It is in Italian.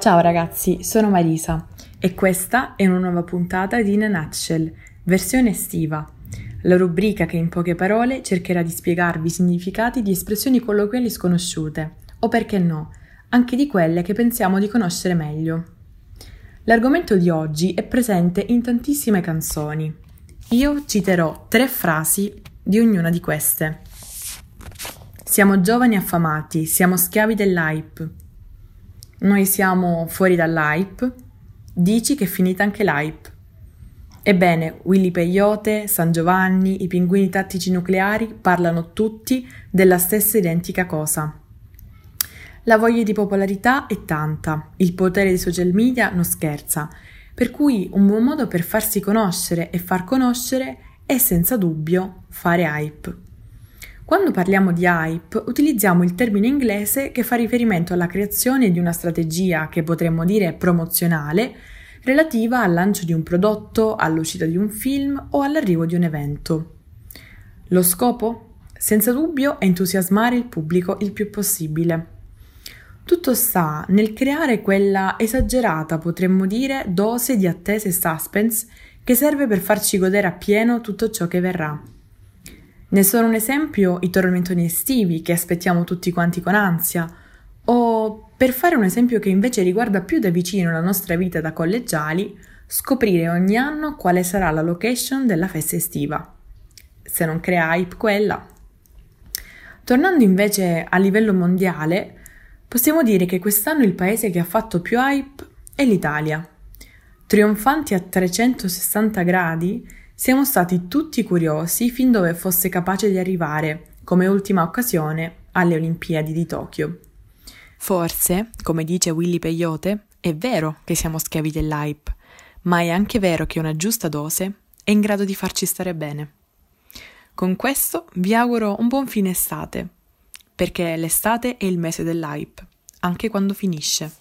Ciao ragazzi, sono Marisa e questa è una nuova puntata di In a Nutshell, versione estiva, la rubrica che in poche parole cercherà di spiegarvi i significati di espressioni colloquiali sconosciute, o perché no, anche di quelle che pensiamo di conoscere meglio. L'argomento di oggi è presente in tantissime canzoni. Io citerò tre frasi di ognuna di queste. Siamo giovani affamati, siamo schiavi dell'hype. Noi siamo fuori dall'hype. Dici che è finita anche l'hype. Ebbene, Willy Peyote, San Giovanni, i pinguini tattici nucleari parlano tutti della stessa identica cosa. La voglia di popolarità è tanta, il potere dei social media non scherza, per cui un buon modo per farsi conoscere e far conoscere è senza dubbio fare hype. Quando parliamo di hype utilizziamo il termine inglese che fa riferimento alla creazione di una strategia che potremmo dire promozionale relativa al lancio di un prodotto, all'uscita di un film o all'arrivo di un evento. Lo scopo? Senza dubbio entusiasmare il pubblico il più possibile. Tutto sta nel creare quella esagerata, potremmo dire, dose di attesa e suspense che serve per farci godere appieno tutto ciò che verrà. Ne sono un esempio i tormentoni estivi che aspettiamo tutti quanti con ansia, o per fare un esempio che invece riguarda più da vicino la nostra vita da collegiali, scoprire ogni anno quale sarà la location della festa estiva. Se non crea hype quella. Tornando invece a livello mondiale, possiamo dire che quest'anno il paese che ha fatto più hype è l'Italia. Trionfanti a 360 gradi, siamo stati tutti curiosi fin dove fosse capace di arrivare, come ultima occasione, alle Olimpiadi di Tokyo. Forse, come dice Willy Peyote, è vero che siamo schiavi dell'hype, ma è anche vero che una giusta dose è in grado di farci stare bene. Con questo vi auguro un buon fine estate, perché l'estate è il mese dell'hype, anche quando finisce.